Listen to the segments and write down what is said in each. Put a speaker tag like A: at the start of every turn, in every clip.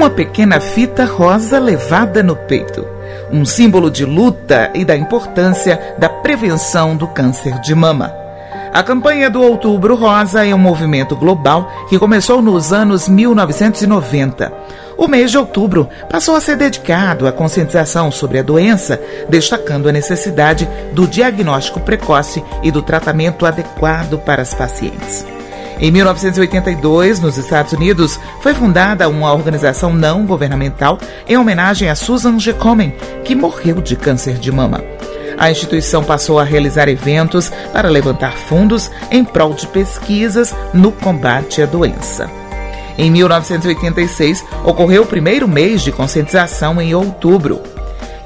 A: uma pequena fita rosa levada no peito, um símbolo de luta e da importância da prevenção do câncer de mama. A campanha do Outubro Rosa é um movimento global que começou nos anos 1990. O mês de outubro passou a ser dedicado à conscientização sobre a doença, destacando a necessidade do diagnóstico precoce e do tratamento adequado para as pacientes. Em 1982, nos Estados Unidos, foi fundada uma organização não governamental em homenagem a Susan G. Komen, que morreu de câncer de mama. A instituição passou a realizar eventos para levantar fundos em prol de pesquisas no combate à doença. Em 1986, ocorreu o primeiro mês de conscientização em outubro.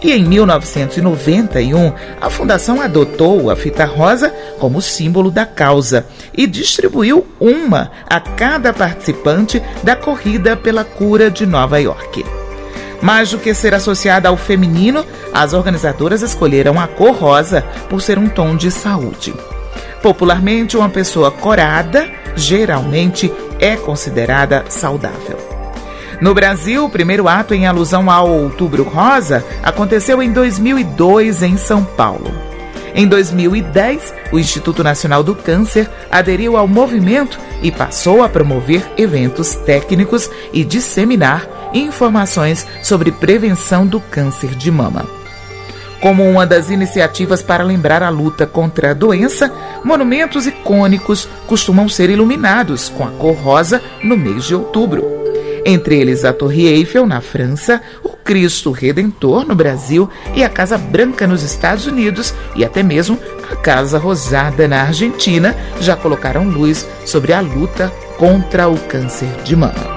A: E em 1991, a Fundação adotou a fita rosa como símbolo da causa e distribuiu uma a cada participante da corrida pela cura de Nova York. Mais do que ser associada ao feminino, as organizadoras escolheram a cor rosa por ser um tom de saúde. Popularmente, uma pessoa corada geralmente é considerada saudável. No Brasil, o primeiro ato em alusão ao Outubro Rosa aconteceu em 2002 em São Paulo. Em 2010, o Instituto Nacional do Câncer aderiu ao movimento e passou a promover eventos técnicos e disseminar informações sobre prevenção do câncer de mama. Como uma das iniciativas para lembrar a luta contra a doença, monumentos icônicos costumam ser iluminados com a cor rosa no mês de outubro. Entre eles a Torre Eiffel, na França, Cristo Redentor, no Brasil, e a Casa Branca, nos Estados Unidos, e até mesmo a Casa Rosada, na Argentina, já colocaram luz sobre a luta contra o câncer de mama.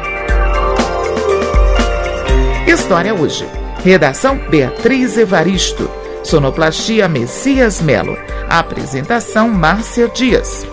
A: História hoje. Redação Beatriz Evaristo. Sonoplastia Messias Melo. Apresentação Márcia Dias.